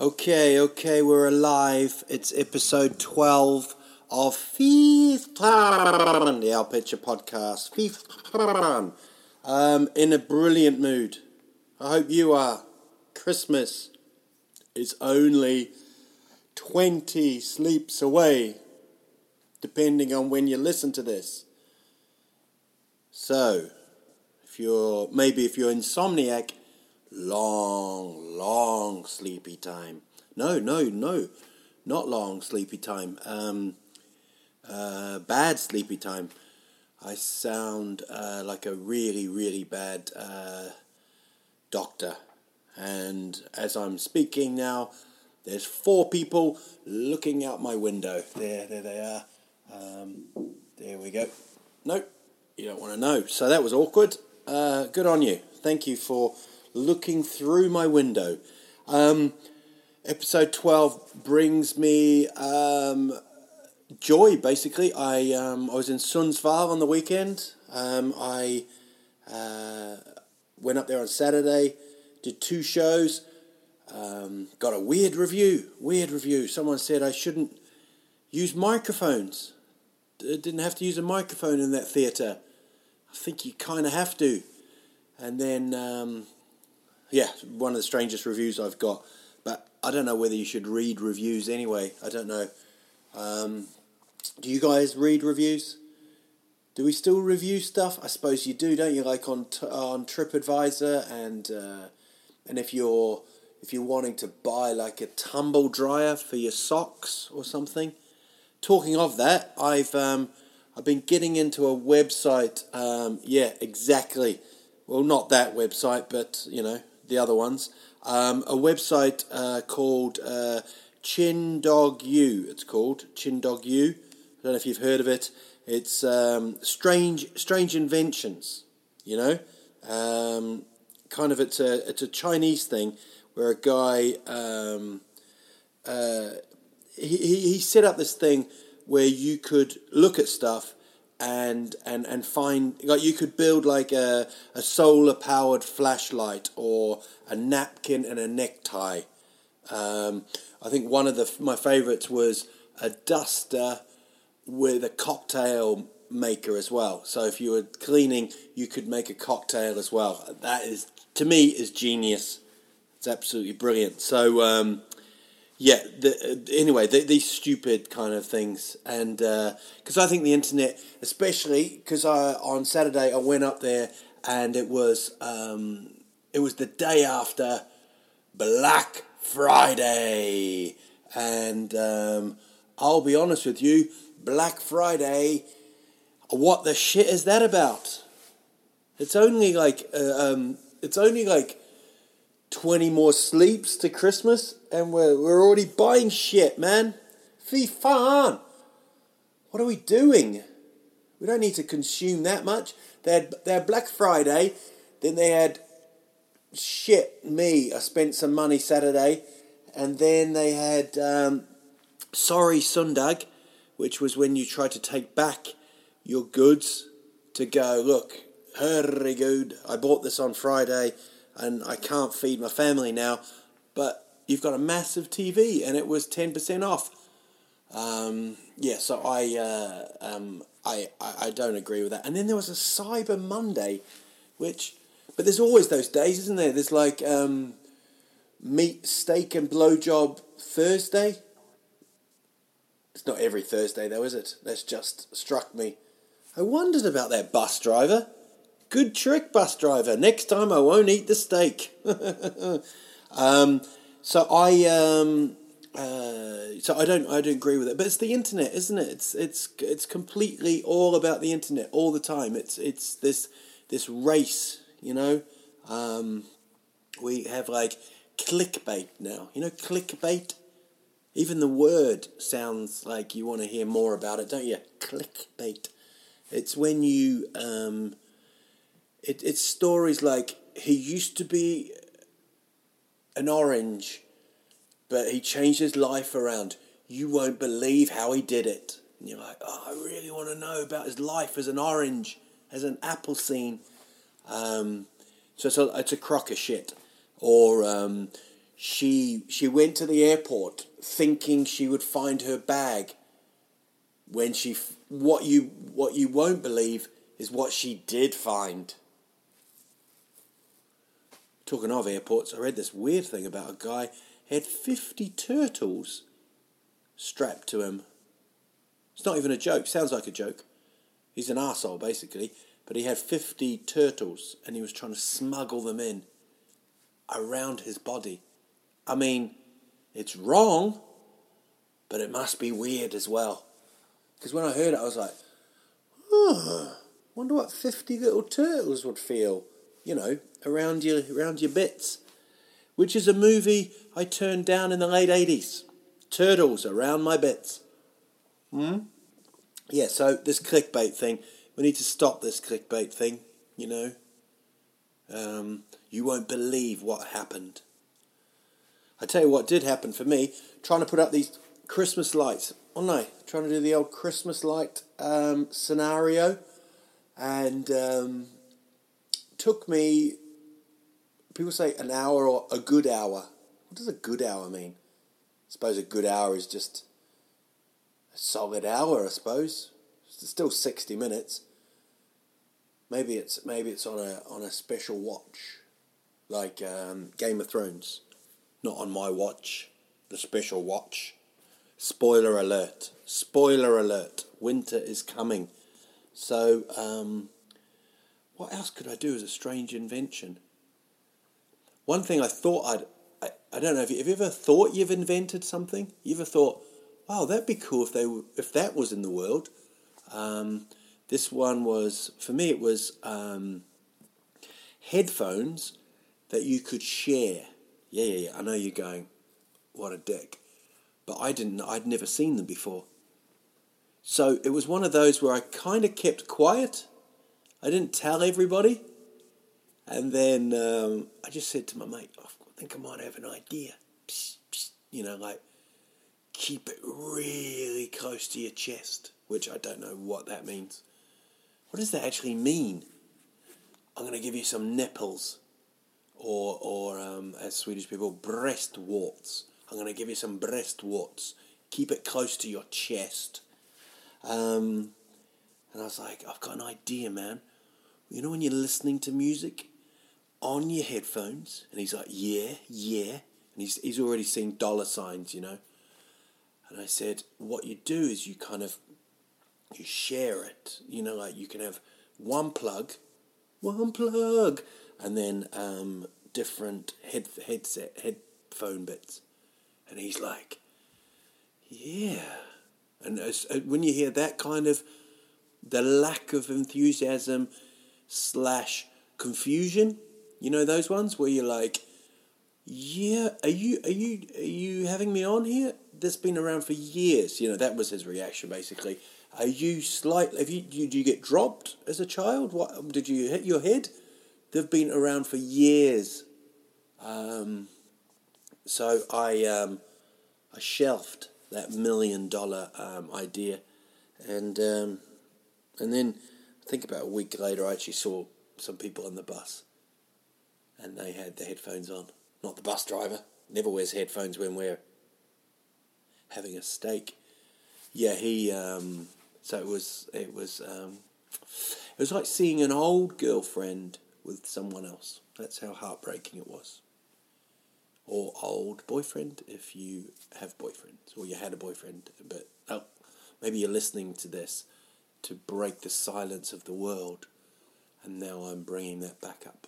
Okay, okay, we're alive. It's episode 12 of Fifth the Al Pitcher podcast. Time. Um, in a brilliant mood. I hope you are. Christmas is only 20 sleeps away, depending on when you listen to this. So, if you're maybe if you're insomniac, long, long sleepy time. No, no, no, not long sleepy time. Um, uh, bad sleepy time. I sound uh, like a really, really bad uh, doctor. And as I'm speaking now, there's four people looking out my window. There, there they are. Um, there we go. Nope, you don't want to know. So that was awkward. Uh, good on you. Thank you for looking through my window. Um, episode 12 brings me um, joy, basically. I, um, I was in Sundsvall on the weekend. Um, I uh, went up there on Saturday, did two shows, um, got a weird review. Weird review. Someone said I shouldn't use microphones. Didn't have to use a microphone in that theatre. I think you kind of have to. And then um, yeah, one of the strangest reviews I've got. But I don't know whether you should read reviews anyway. I don't know. Um, do you guys read reviews? Do we still review stuff? I suppose you do, don't you? Like on t- on TripAdvisor, and uh, and if you're if you're wanting to buy like a tumble dryer for your socks or something. Talking of that, I've um, I've been getting into a website. Um, yeah, exactly. Well, not that website, but you know the other ones. Um, a website uh, called uh, Chindogu. It's called Chindogu. I don't know if you've heard of it. It's um, strange, strange inventions. You know, um, kind of it's a it's a Chinese thing where a guy um, uh, he, he set up this thing where you could look at stuff and and and find like you could build like a, a solar powered flashlight or a napkin and a necktie. Um, I think one of the my favorites was a duster with a cocktail maker as well. So if you were cleaning, you could make a cocktail as well. That is to me is genius. It's absolutely brilliant. So um, yeah, the, uh, anyway, the, these stupid kind of things, and because uh, I think the internet, especially because I on Saturday I went up there and it was um, it was the day after Black Friday, and um, I'll be honest with you, Black Friday, what the shit is that about? It's only like uh, um, it's only like 20 more sleeps to Christmas and we're, we're already buying shit, man. Fee fan. What are we doing? We don't need to consume that much. They had, they had Black Friday, then they had shit, me. I spent some money Saturday, and then they had um, Sorry Sundag, which was when you try to take back your goods to go, look, hurry good, I bought this on Friday and I can't feed my family now, but you've got a massive TV and it was 10% off. Um, yeah, so I, uh, um, I, I, I don't agree with that. And then there was a Cyber Monday, which, but there's always those days, isn't there? There's like um, meat, steak, and blowjob Thursday. It's not every Thursday though, is it? That's just struck me. I wondered about that bus driver. Good trick, bus driver. Next time I won't eat the steak. um, so I um, uh, so I don't I don't agree with it. But it's the internet, isn't it? It's it's it's completely all about the internet all the time. It's it's this this race, you know. Um, we have like clickbait now. You know clickbait. Even the word sounds like you want to hear more about it, don't you? Clickbait. It's when you um, it, it's stories like he used to be an orange, but he changed his life around. You won't believe how he did it. And you're like, oh, I really want to know about his life as an orange, as an apple scene. Um, so it's a, it's a crock of shit. Or um, she she went to the airport thinking she would find her bag. When she what you what you won't believe is what she did find. Talking of airports, I read this weird thing about a guy had 50 turtles strapped to him. It's not even a joke, sounds like a joke. He's an asshole basically, but he had 50 turtles and he was trying to smuggle them in around his body. I mean, it's wrong, but it must be weird as well. Because when I heard it, I was like, oh, wonder what 50 little turtles would feel you know, around your around your bits, which is a movie I turned down in the late eighties. Turtles around my bits. Hmm. Yeah. So this clickbait thing, we need to stop this clickbait thing. You know. Um, you won't believe what happened. I tell you what did happen for me. Trying to put up these Christmas lights. No, trying to do the old Christmas light um, scenario, and um, took me, people say an hour or a good hour. What does a good hour mean? I suppose a good hour is just a solid hour, I suppose. It's still 60 minutes. Maybe it's maybe it's on a on a special watch, like um, Game of Thrones, not on my watch, the special watch. Spoiler alert! Spoiler alert! Winter is coming. So um, what else could I do as a strange invention? One thing I thought I'd, I, I don't know, if you, have you ever thought you've invented something? You ever thought, wow, that'd be cool if, they, if that was in the world? Um, this one was, for me, it was um, headphones that you could share. Yeah, yeah, yeah. I know you're going, what a dick. But I didn't, I'd never seen them before. So it was one of those where I kind of kept quiet I didn't tell everybody. And then um, I just said to my mate, I think I might have an idea. Psst, psst, you know, like keep it really close to your chest, which I don't know what that means. What does that actually mean? I'm going to give you some nipples, or, or um, as Swedish people, breast warts. I'm going to give you some breast warts. Keep it close to your chest. Um, and I was like, I've got an idea, man. You know when you're listening to music on your headphones? And he's like, yeah, yeah. And he's, he's already seen dollar signs, you know. And I said, what you do is you kind of, you share it. You know, like you can have one plug, one plug, and then um, different head headset, headphone bits. And he's like, yeah. And uh, when you hear that kind of, the lack of enthusiasm slash confusion. You know those ones where you're like, yeah, are you are you are you having me on here? That's been around for years. You know that was his reaction basically. Are you slight? Have you did you get dropped as a child? What did you hit your head? They've been around for years. Um, so I um, I shelved that million dollar um, idea, and um, and then I think about a week later, I actually saw some people on the bus, and they had the headphones on. Not the bus driver. Never wears headphones when we're having a steak. Yeah, he. Um, so it was. It was. Um, it was like seeing an old girlfriend with someone else. That's how heartbreaking it was. or old boyfriend if you have boyfriends or you had a boyfriend. But oh, maybe you're listening to this to break the silence of the world, and now I'm bringing that back up.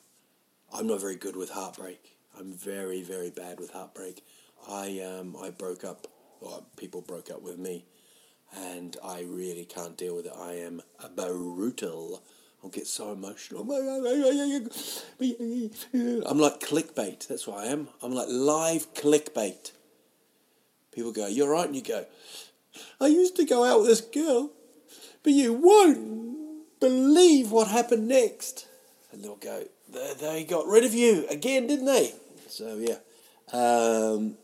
I'm not very good with heartbreak. I'm very, very bad with heartbreak. I um, I broke up, well, people broke up with me, and I really can't deal with it. I am a brutal. I'll get so emotional. I'm like clickbait. That's what I am. I'm like live clickbait. People go, "You're right," and you go, "I used to go out with this girl, but you won't believe what happened next." And they'll go, "They, got rid of you again, didn't they?" So yeah. Um,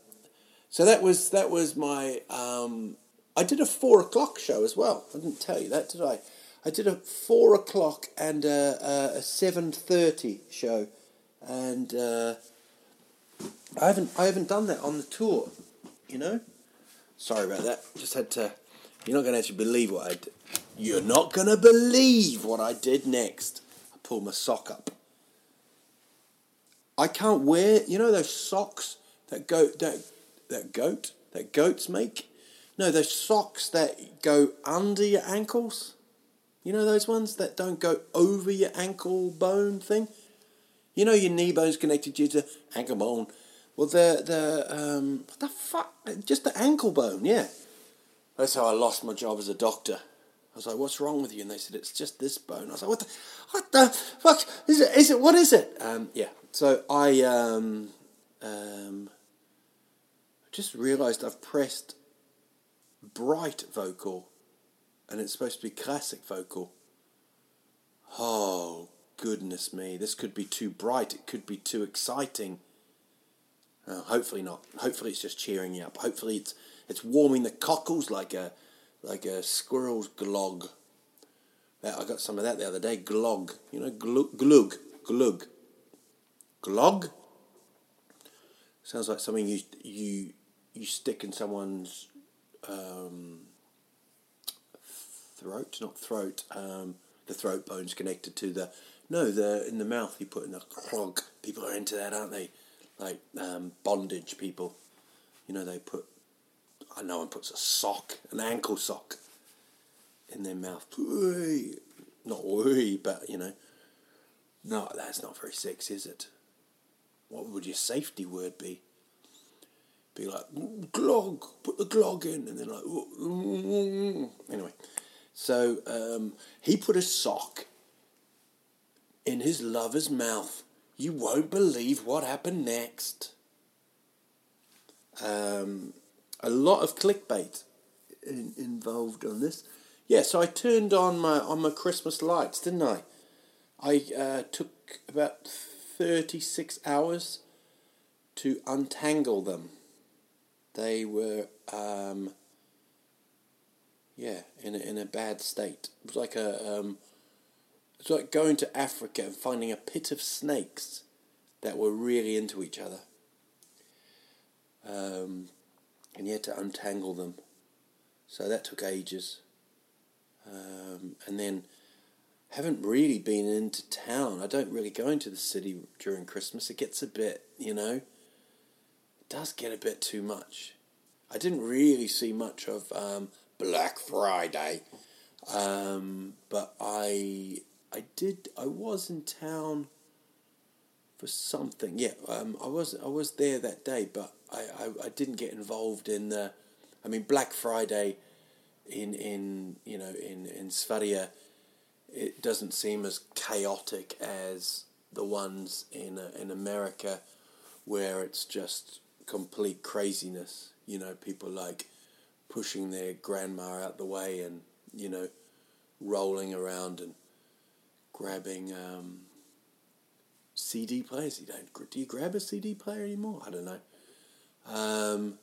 so that was that was my. Um, I did a four o'clock show as well. I didn't tell you that, did I? I did a four o'clock and a, a seven thirty show, and uh, I haven't I haven't done that on the tour. You know, sorry about that. Just had to. You're not going to actually believe what I did. You're not going to believe what I did next. I pulled my sock up. I can't wear. You know those socks that go that that goat that goats make. No, those socks that go under your ankles. You know those ones that don't go over your ankle bone thing? You know your knee bone's connected to your ankle bone. Well, the, the, um, what the fuck? Just the ankle bone, yeah. That's how I lost my job as a doctor. I was like, what's wrong with you? And they said, it's just this bone. I was like, what the, what the fuck? Is it, is it, what is it? Um, yeah. So I, um, um, just realised I've pressed bright vocal and it's supposed to be classic vocal. Oh, goodness me. This could be too bright. It could be too exciting. Uh, hopefully not. Hopefully it's just cheering you up. Hopefully it's it's warming the cockles like a like a squirrel's glog. That, I got some of that the other day. Glog, you know, glug, glug, glog. Sounds like something you you you stick in someone's um, throat, not throat. Um, the throat bone's connected to the no, the in the mouth you put in the clog. People are into that, aren't they? Like um, bondage people. You know, they put. I know one puts a sock, an ankle sock, in their mouth. Not worry, but you know. No, that's not very sexy, is it? What would your safety word be? Be like, glog, put the glog in, and then like, anyway. So um, he put a sock in his lover's mouth. You won't believe what happened next. Um, a lot of clickbait in, involved on this. Yeah, so I turned on my on my Christmas lights, didn't I? I uh, took about thirty six hours to untangle them. They were um, yeah, in a, in a bad state. It was like a um, it's like going to Africa and finding a pit of snakes that were really into each other. Um, and you had to untangle them. So that took ages. Um, and then haven't really been into town. I don't really go into the city during Christmas. It gets a bit, you know, it does get a bit too much. I didn't really see much of um, Black Friday. Um, but I I did I was in town for something. Yeah, um, I was I was there that day, but I, I, I didn't get involved in the. I mean, Black Friday in in you know in in Sverige, it doesn't seem as chaotic as the ones in uh, in America, where it's just complete craziness. You know, people like pushing their grandma out the way and, you know, rolling around and grabbing um, CD players. You don't, do you grab a CD player anymore? I don't know. Um,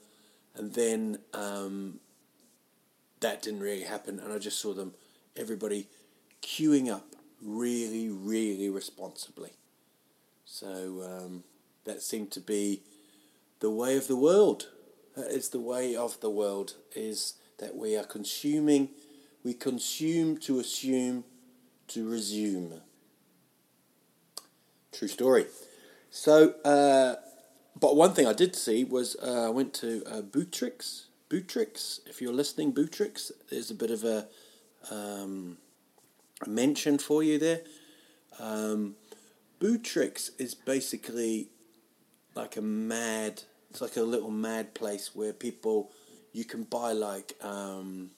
and then um, that didn't really happen, and I just saw them, everybody queuing up really, really responsibly. So um, that seemed to be the way of the world. That is the way of the world, is that we are consuming, we consume to assume to resume. True story. So, uh, but one thing I did see was uh, I went to uh, Buttericks. Buttericks, if you're listening, Buttericks, there's a bit of a, um, a mention for you there. Um, Buttericks is basically like a mad, it's like a little mad place where people, you can buy like um,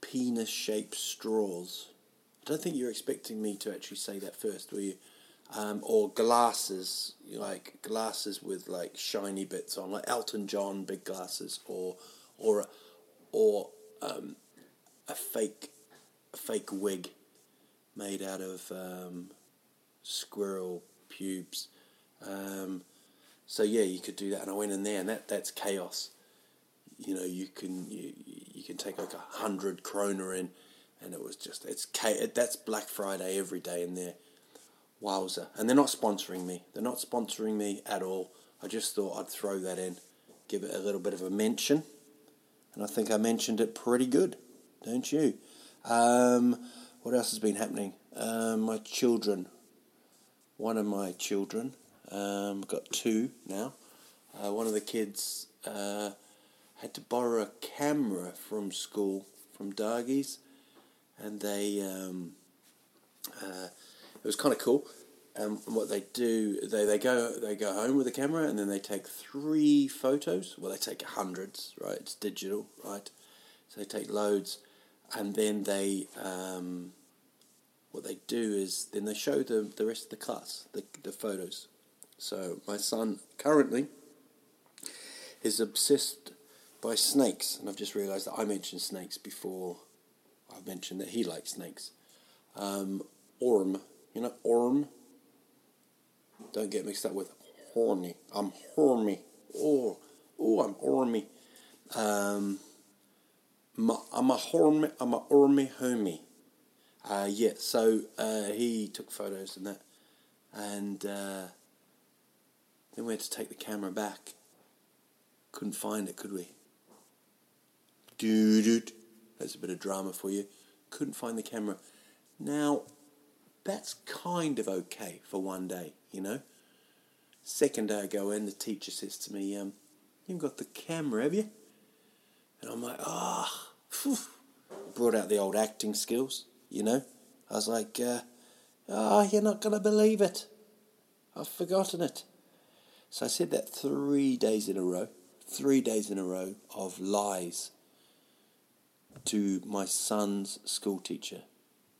penis shaped straws. I don't think you're expecting me to actually say that first, were you? Um, or glasses, like glasses with like shiny bits on, like Elton John big glasses, or or or um, a fake a fake wig made out of um, squirrel pubes. Um, so yeah, you could do that, and I went in there, and that that's chaos. You know, you can you, you can take like a hundred kroner in, and it was just it's that's Black Friday every day in there. Wowza! And they're not sponsoring me. They're not sponsoring me at all. I just thought I'd throw that in, give it a little bit of a mention, and I think I mentioned it pretty good, don't you? Um, what else has been happening? Um, my children. One of my children, um, got two now. Uh, one of the kids uh, had to borrow a camera from school from Dargies, and they um, uh, it was kind of cool. Um, what they do, they, they go they go home with the camera and then they take three photos. Well, they take hundreds, right? It's digital, right? So they take loads, and then they um, what they do is then they show the the rest of the class the the photos. So my son currently is obsessed by snakes, and I've just realised that I mentioned snakes before. I've mentioned that he likes snakes. Um, orm, you know, orm. Don't get mixed up with horny. I'm horny. Oh, oh, I'm ormy. Um, I'm a hormy. I'm a ormy homie. Uh, yeah, so uh, he took photos and that, and uh, then we had to take the camera back. Couldn't find it, could we? Doo. That's a bit of drama for you. Couldn't find the camera. Now, that's kind of okay for one day, you know. Second day I go in, the teacher says to me, um, "You've got the camera, have you?" And I'm like, "Ah." Oh, brought out the old acting skills, you know. I was like, uh, "Ah, oh, you're not gonna believe it. I've forgotten it." So I said that three days in a row, three days in a row of lies to my son's school teacher.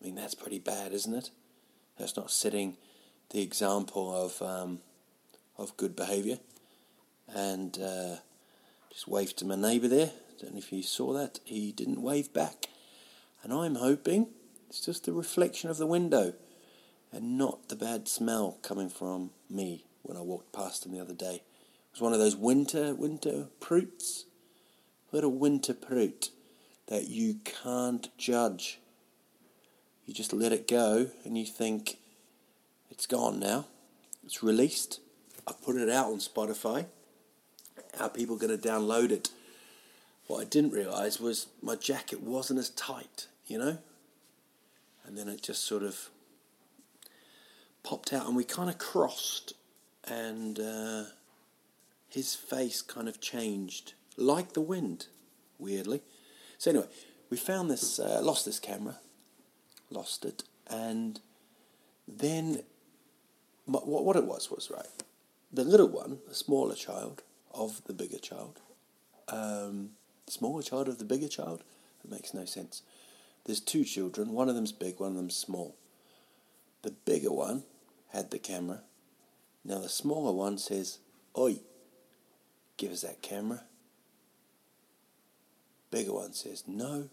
I mean, that's pretty bad, isn't it? That's not setting the example of um, of good behaviour. And uh, just waved to my neighbour there. Don't know if you saw that. He didn't wave back. And I'm hoping it's just the reflection of the window and not the bad smell coming from me when I walked past him the other day. It was one of those winter winter pruits, little winter prut that you can't judge. You just let it go and you think it's gone now. It's released. I put it out on Spotify. Are people going to download it? What I didn't realise was my jacket wasn't as tight, you know? And then it just sort of popped out and we kind of crossed and uh, his face kind of changed like the wind, weirdly. So anyway, we found this, uh, lost this camera, lost it, and then what, what it was was right. The little one, the smaller child of the bigger child, um, smaller child of the bigger child. It makes no sense. There's two children. One of them's big, one of them's small. The bigger one had the camera. Now the smaller one says, "Oi, give us that camera." Bigger one says, No.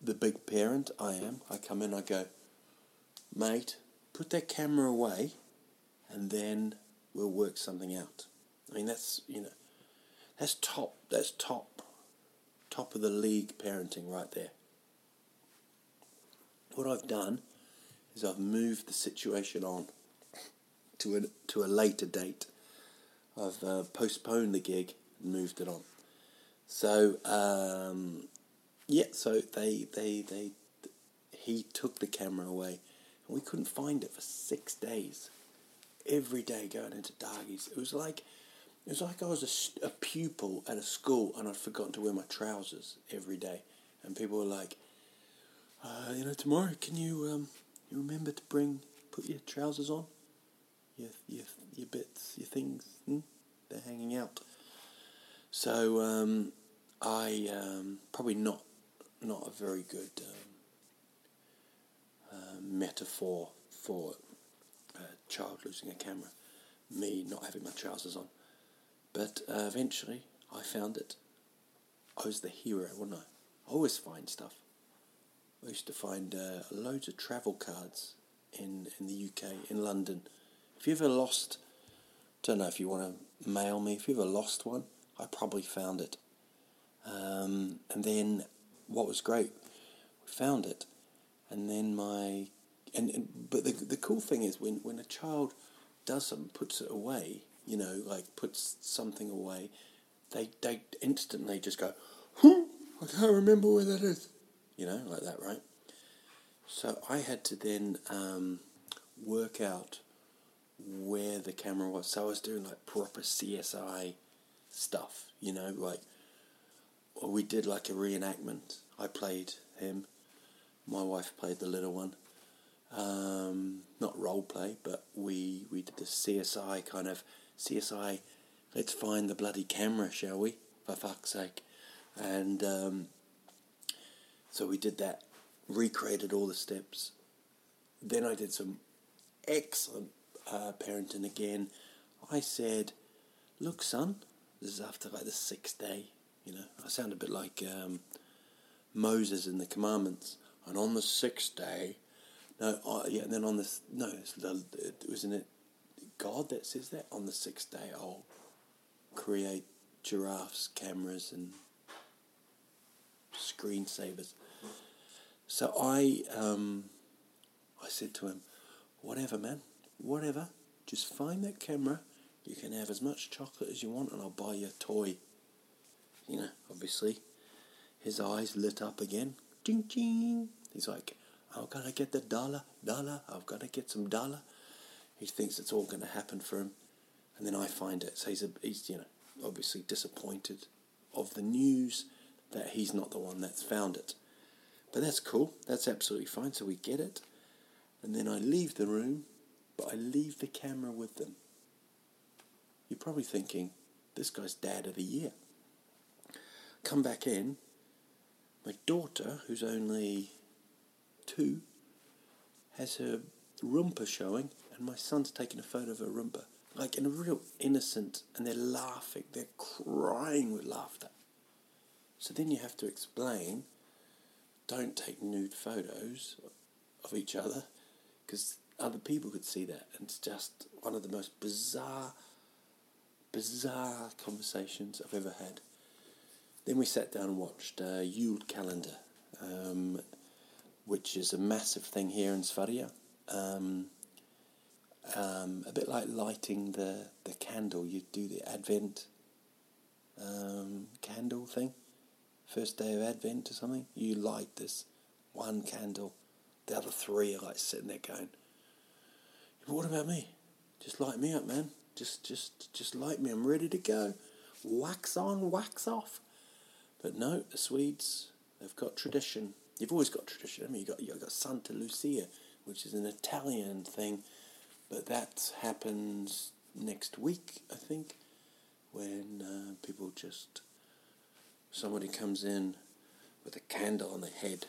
The big parent, I am, I come in, I go, Mate, put that camera away and then we'll work something out. I mean, that's, you know, that's top, that's top, top of the league parenting right there. What I've done is I've moved the situation on to a, to a later date. I've uh, postponed the gig and moved it on. So um, yeah, so they they they he took the camera away, and we couldn't find it for six days. every day going into Dargies. It was like it was like I was a, a pupil at a school and I'd forgotten to wear my trousers every day, and people were like, uh, you know, tomorrow can you um, you remember to bring put your trousers on, your your your bits, your things, hmm? they're hanging out. So um, I um, probably not not a very good um, uh, metaphor for a child losing a camera. Me not having my trousers on, but uh, eventually I found it. I was the hero, wasn't I? I always find stuff. I used to find uh, loads of travel cards in in the UK in London. If you ever lost, I don't know if you want to mail me. If you ever lost one, I probably found it. Um, and then what was great, we found it, and then my and, and but the the cool thing is when when a child does something, puts it away, you know, like puts something away, they they instantly just go, I can't remember where that is, you know, like that, right? So I had to then um, work out where the camera was. So I was doing like proper CSI stuff, you know, like we did like a reenactment. I played him. My wife played the little one. Um, not role play, but we we did the CSI kind of CSI. Let's find the bloody camera, shall we? For fuck's sake! And um, so we did that. Recreated all the steps. Then I did some excellent uh, parenting again. I said, "Look, son, this is after like the sixth day you know, I sound a bit like um, Moses in the Commandments. And on the sixth day, no, uh, yeah, and then on the no, it wasn't it God that says that on the sixth day I'll create giraffes, cameras, and screensavers. So I, um, I said to him, whatever, man, whatever. Just find that camera. You can have as much chocolate as you want, and I'll buy you a toy you know, obviously, his eyes lit up again. Ding, ding. He's like, I've got to get the dollar, dollar, I've got to get some dollar. He thinks it's all going to happen for him. And then I find it. So he's, a, he's, you know, obviously disappointed of the news that he's not the one that's found it. But that's cool. That's absolutely fine. So we get it. And then I leave the room, but I leave the camera with them. You're probably thinking, this guy's dad of the year come back in, my daughter, who's only two, has her romper showing, and my son's taking a photo of her romper, like in a real innocent, and they're laughing, they're crying with laughter. So then you have to explain don't take nude photos of each other because other people could see that. And it's just one of the most bizarre, bizarre conversations I've ever had. Then we sat down and watched uh, Yule Calendar, um, which is a massive thing here in Sverige. Um, um, a bit like lighting the, the candle, you do the Advent um, candle thing, first day of Advent or something. You light this one candle, the other three are like sitting there going, but "What about me? Just light me up, man. Just, just, just light me. I'm ready to go. Wax on, wax off." But no, the Swedes, they've got tradition. You've always got tradition. I mean, you've got, you've got Santa Lucia, which is an Italian thing, but that happens next week, I think, when uh, people just. Somebody comes in with a candle on their head,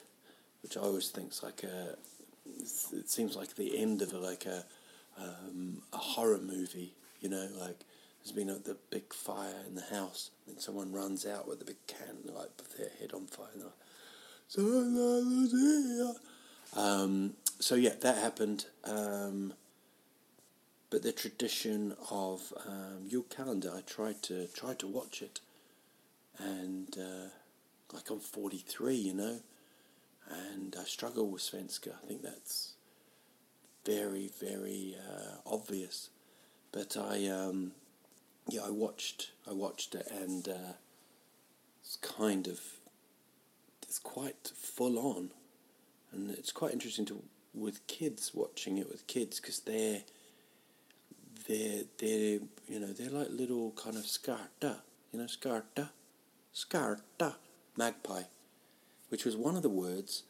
which I always think's like a. It seems like the end of a, like a um, a horror movie, you know, like there's been a, the big fire in the house, and someone runs out with a big can, like with their head on fire. And like, um, so yeah, that happened. Um, but the tradition of um, calendar, I tried to try to watch it, and uh, like I'm 43, you know, and I struggle with Svenska. I think that's very, very uh, obvious. But I um, yeah, I watched I watched it and uh, it's kind of it's quite full on, and it's quite interesting to with kids watching it with kids because they're they're they're you know they're like little kind of scarta, you know scarta, scarta magpie, which was one of the words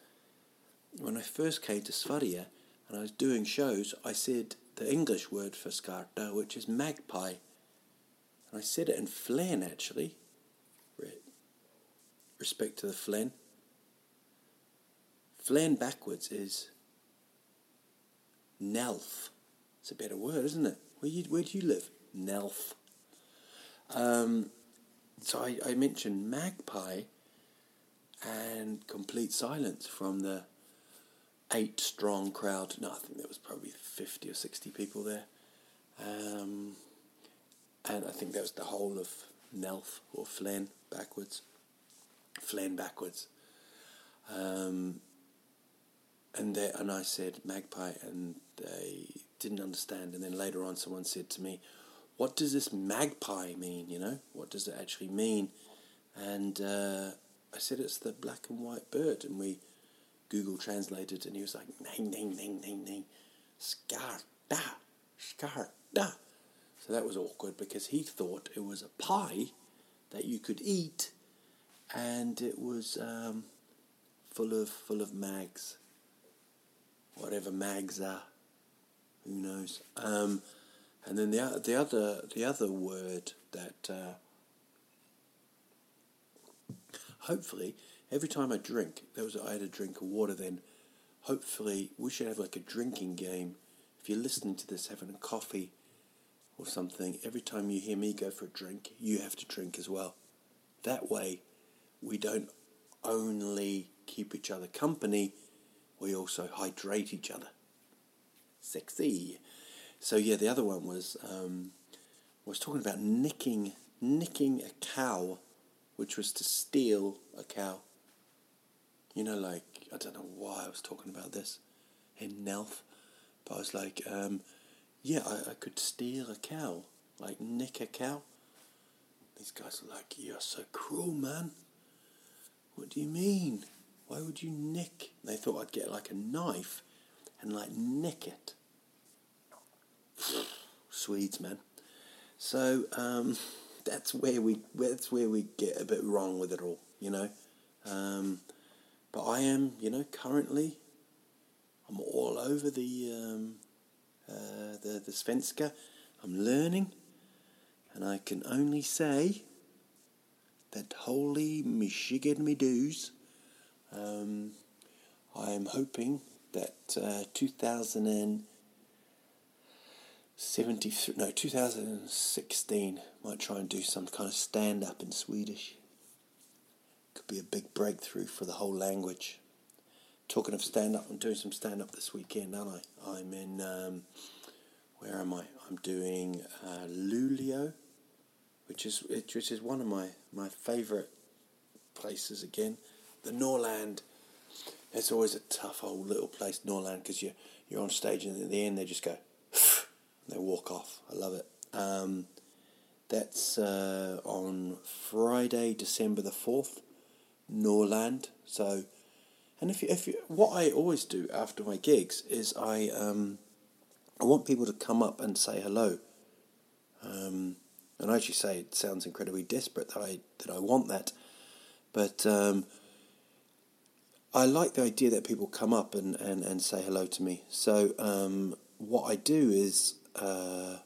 when I first came to Sverige and I was doing shows. I said the English word for scarta, which is magpie, and I said it in Flen actually. Respect to the Flen. Flen backwards is Nelf. It's a better word, isn't it? Where you where do you live? Nelf. Um, so I, I mentioned magpie and complete silence from the eight strong crowd. No, I think there was probably fifty or sixty people there. And I think that was the whole of Nelf or Flen backwards. Flen backwards. Um, and they, and I said magpie, and they didn't understand. And then later on, someone said to me, "What does this magpie mean? You know, what does it actually mean?" And uh, I said, "It's the black and white bird." And we Google translated, and he was like, "Nang, nang, nang, nang, nang, skarta, skarta." That was awkward because he thought it was a pie that you could eat, and it was um, full of full of mags whatever mags are. Who knows? Um, and then the the other the other word that uh, hopefully every time I drink, there was I had a drink of water. Then hopefully we should have like a drinking game. If you're listening to this, having a coffee or something, every time you hear me go for a drink, you have to drink as well. That way, we don't only keep each other company we also hydrate each other. Sexy. So yeah, the other one was um, was talking about nicking nicking a cow, which was to steal a cow. You know, like I don't know why I was talking about this in Nelf, but I was like, um, yeah, I, I could steal a cow, like nick a cow. These guys are like, you're so cruel, man. What do you mean? Why would you nick? They thought I'd get like a knife and like nick it. Swedes, man. So um, that's where we that's where we get a bit wrong with it all, you know. Um, but I am, you know, currently I'm all over the um, uh, the the Svenska. I'm learning, and I can only say that holy Michigan me um, I'm hoping that uh, 2073, no, 2016 might try and do some kind of stand up in Swedish. Could be a big breakthrough for the whole language. Talking of stand up, I'm doing some stand up this weekend, aren't I? I'm in, um, where am I? I'm doing uh, Luleå, which is which is one of my, my favourite places again the Norrland. it's always a tough old little place, Norrland, because you're, you're on stage and at the end they just go, they walk off. I love it. Um, that's uh, on Friday, December the 4th, Norrland. So, and if you, if you, what I always do after my gigs is I, um, I want people to come up and say hello. Um, and I actually say it sounds incredibly desperate that I that I want that, but um, I like the idea that people come up and, and, and say hello to me. So um, what I do is, uh,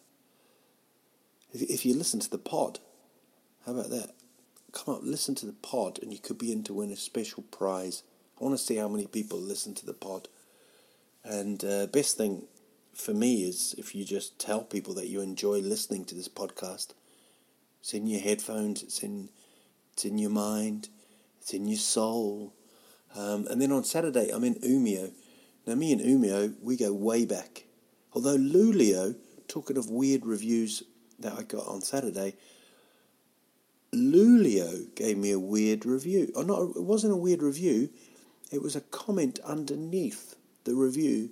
if, if you listen to the pod, how about that? Come up, listen to the pod, and you could be in to win a special prize. I want to see how many people listen to the pod. And uh, best thing for me is if you just tell people that you enjoy listening to this podcast. It's in your headphones. It's in it's in your mind. It's in your soul um, and then on Saturday, I'm in Umeå. Now, me and Umeå, we go way back. Although Luleå, talking of weird reviews that I got on Saturday, Luleå gave me a weird review. Or not, it wasn't a weird review. It was a comment underneath the review.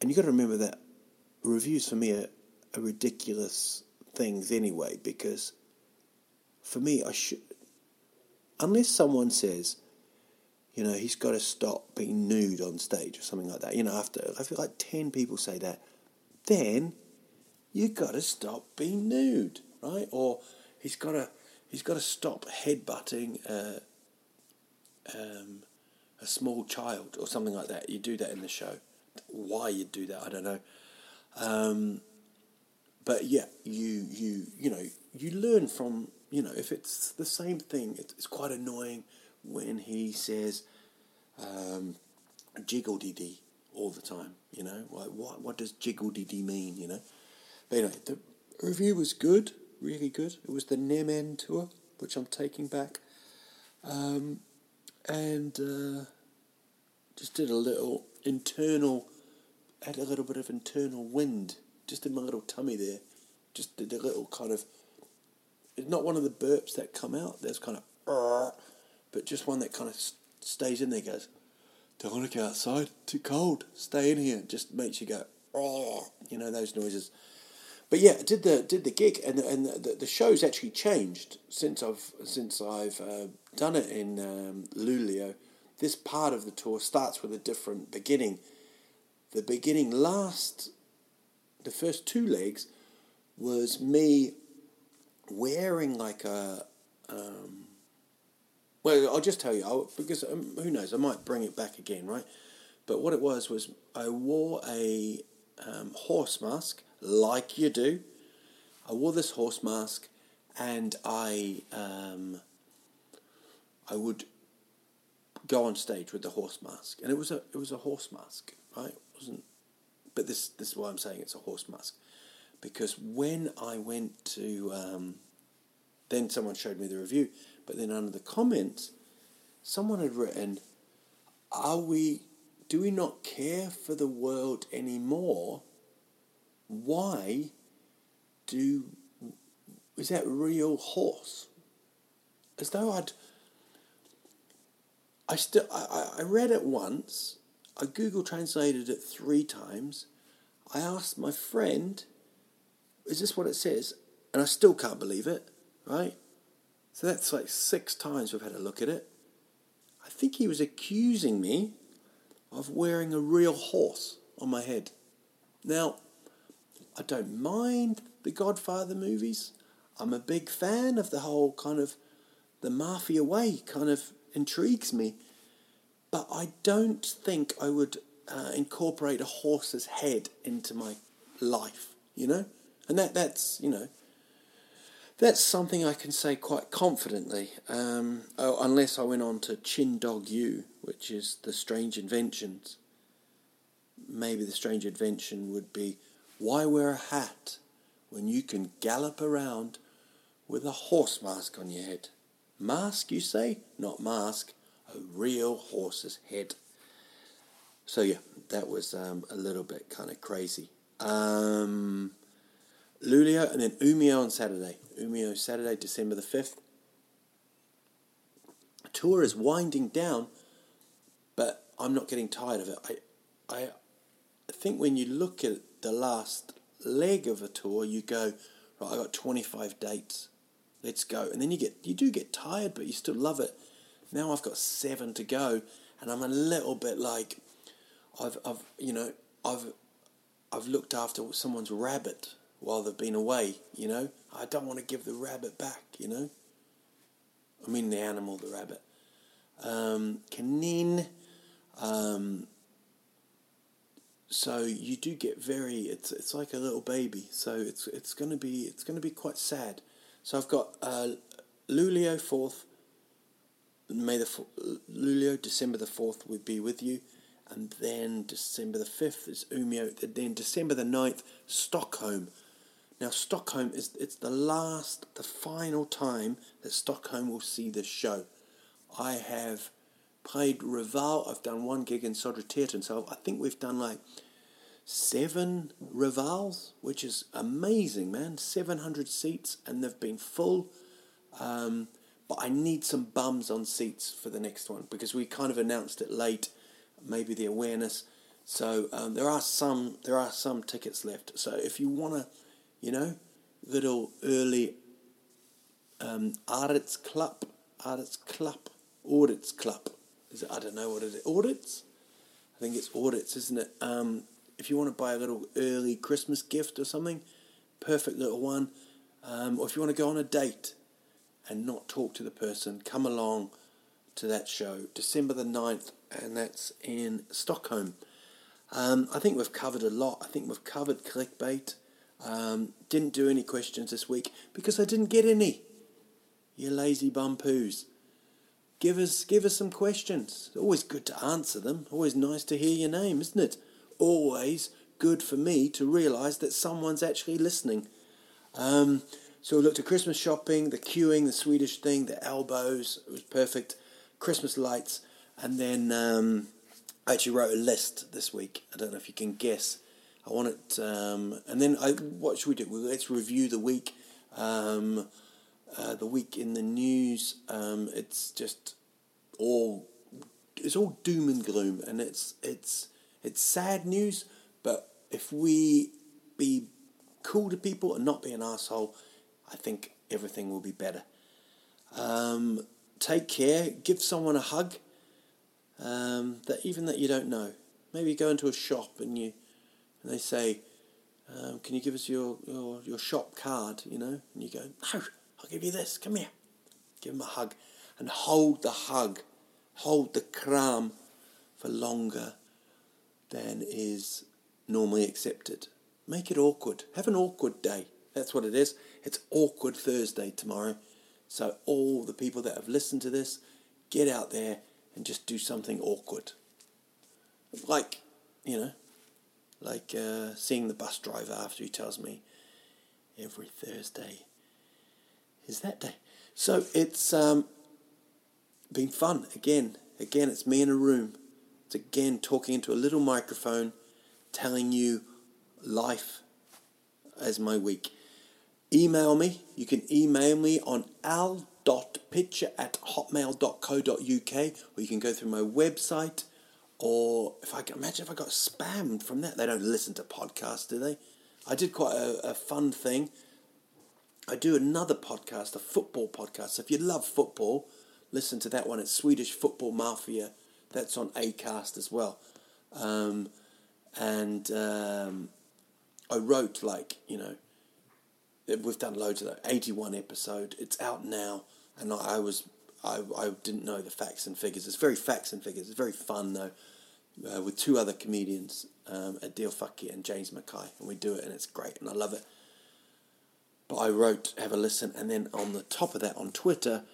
And you've got to remember that reviews for me are, are ridiculous things anyway, because for me, I should, unless someone says, you know, he's got to stop being nude on stage or something like that. You know, after I feel like ten people say that, then you got to stop being nude, right? Or he's got to he's got to stop headbutting a, um, a small child or something like that. You do that in the show. Why you do that, I don't know. Um, but yeah, you you you know you learn from you know if it's the same thing. It's, quite annoying when he says um, jiggle dee dee all the time. You know, like what what does jiggle dee dee mean? You know. But anyway, the review was good, really good. It was the Nemen tour, which I'm taking back, um, and uh, just did a little internal, had a little bit of internal wind just in my little tummy there. Just did a little kind of, it's not one of the burps that come out. There's kind of, but just one that kind of stays in there. Goes, don't go outside. Too cold. Stay in here. Just makes you go, you know those noises. But yeah, did the did the gig and and the, the show's actually changed since I've since I've uh, done it in um, Luleå. This part of the tour starts with a different beginning. The beginning last the first two legs was me wearing like a. Um, well, I'll just tell you I'll, because um, who knows, I might bring it back again, right? But what it was was I wore a um, horse mask like you do. I wore this horse mask, and I um, I would go on stage with the horse mask, and it was a it was a horse mask, right? It wasn't but this this is why I'm saying it's a horse mask, because when I went to, um, then someone showed me the review, but then under the comments, someone had written, "Are we? Do we not care for the world anymore? Why do? Is that real horse?" As though I'd. I still I, I read it once I Google translated it three times. I asked my friend, is this what it says? And I still can't believe it, right? So that's like six times we've had a look at it. I think he was accusing me of wearing a real horse on my head. Now, I don't mind the Godfather movies. I'm a big fan of the whole kind of the mafia way, kind of intrigues me but I don't think I would uh, incorporate a horse's head into my life, you know? And that, that's, you know, that's something I can say quite confidently, um, oh, unless I went on to Chindogu, which is the strange inventions. Maybe the strange invention would be why wear a hat when you can gallop around with a horse mask on your head? Mask, you say? Not mask a real horse's head. So yeah, that was um, a little bit kind of crazy. Um, Luleå and then Umeå on Saturday. Umeå Saturday, December the 5th. Tour is winding down, but I'm not getting tired of it. I, I, think when you look at the last leg of a tour, you go, right, I got 25 dates. Let's go. And then you get you do get tired, but you still love it. Now I've got seven to go, and I'm a little bit like, I've, I've, you know, I've, I've looked after someone's rabbit while they've been away. You know, I don't want to give the rabbit back. You know, I mean the animal, the rabbit. Um, kanin. Um, so you do get very. It's it's like a little baby. So it's it's gonna be it's gonna be quite sad. So I've got uh, Luleå fourth, May the Luleå, December the fourth would be with you, and then December the fifth is Umeå. Then December the 9th, Stockholm. Now Stockholm is it's the last, the final time that Stockholm will see this show. I have played Rival. I've done one gig in Södertälje, so I think we've done like seven Rivals, which is amazing, man. Seven hundred seats, and they've been full. Um, but I need some bums on seats for the next one because we kind of announced it late, maybe the awareness. So um, there are some there are some tickets left. So if you want to, you know, little early um, Audits Club, Audits Club, Audits Club. Is it, I don't know what it is. Audits? I think it's audits, isn't it? Um, if you want to buy a little early Christmas gift or something, perfect little one, um, or if you want to go on a date and not talk to the person, come along to that show, December the 9th, and that's in Stockholm. Um, I think we've covered a lot. I think we've covered clickbait. Um, didn't do any questions this week because I didn't get any. You lazy bum poos. Give us, give us some questions. Always good to answer them. Always nice to hear your name, isn't it? Always good for me to realise that someone's actually listening. Um, so we looked at Christmas shopping, the queuing, the Swedish thing, the elbows. It was perfect. Christmas lights, and then um, I actually wrote a list this week. I don't know if you can guess. I want it, um, and then I. What should we do? Well, let's review the week. Um, uh, the week in the news. Um, it's just all. It's all doom and gloom, and it's it's it's sad news. But if we be cool to people and not be an asshole, I think everything will be better. Um, take care. Give someone a hug um, that even that you don't know. Maybe you go into a shop and you and they say, um, "Can you give us your, your your shop card?" You know, and you go, "No, I'll give you this. Come here." Give them a hug and hold the hug, hold the kram for longer than is normally accepted. Make it awkward. Have an awkward day. That's what it is. It's awkward Thursday tomorrow. So all the people that have listened to this, get out there and just do something awkward. Like, you know, like uh, seeing the bus driver after he tells me every Thursday is that day. So it's um, been fun. Again, again, it's me in a room. It's again talking into a little microphone, telling you life as my week. Email me. You can email me on al pitcher at hotmail.co.uk or you can go through my website or if I can imagine if I got spammed from that, they don't listen to podcasts, do they? I did quite a, a fun thing. I do another podcast, a football podcast. So if you love football, listen to that one. It's Swedish Football Mafia. That's on Acast as well. Um, and um, I wrote like you know, we've done loads of that. Eighty-one episode. It's out now and I, I was I, I didn't know the facts and figures. It's very facts and figures. It's very fun though, uh, with two other comedians, um, Adil Fakir and James Mackay, and we do it, and it's great, and I love it. But I wrote, have a listen, and then on the top of that, on Twitter,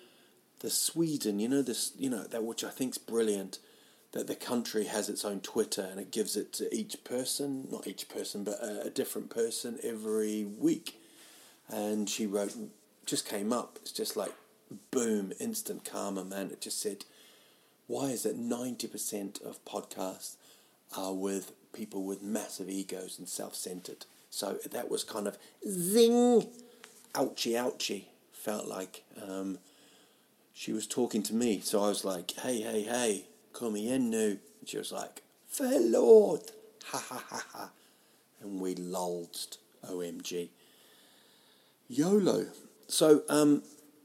the Sweden, you know this, you know that which I think's brilliant, that the country has its own Twitter and it gives it to each person, not each person, but a, a different person every week. And she wrote, just came up. It's just like boom, instant karma, man. It just said, why is it 90% of podcasts are with people with massive egos and self centered? So that was kind of zing, ouchie, ouchie, felt like. Um, she was talking to me, so I was like, hey, hey, hey, come in now. And she was like, fair Lord, ha ha ha ha. And we lulled, OMG. YOLO. So, um,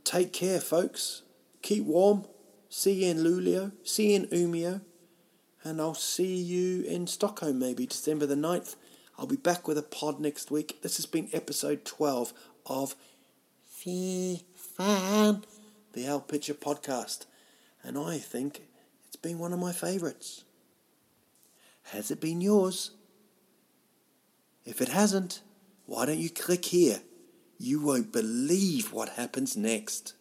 Take care, folks. Keep warm. See you in Luleå. See you in Umeå. And I'll see you in Stockholm maybe December the 9th. I'll be back with a pod next week. This has been episode 12 of Fee Fan, the Al Pitcher podcast. And I think it's been one of my favourites. Has it been yours? If it hasn't, why don't you click here? You won't believe what happens next.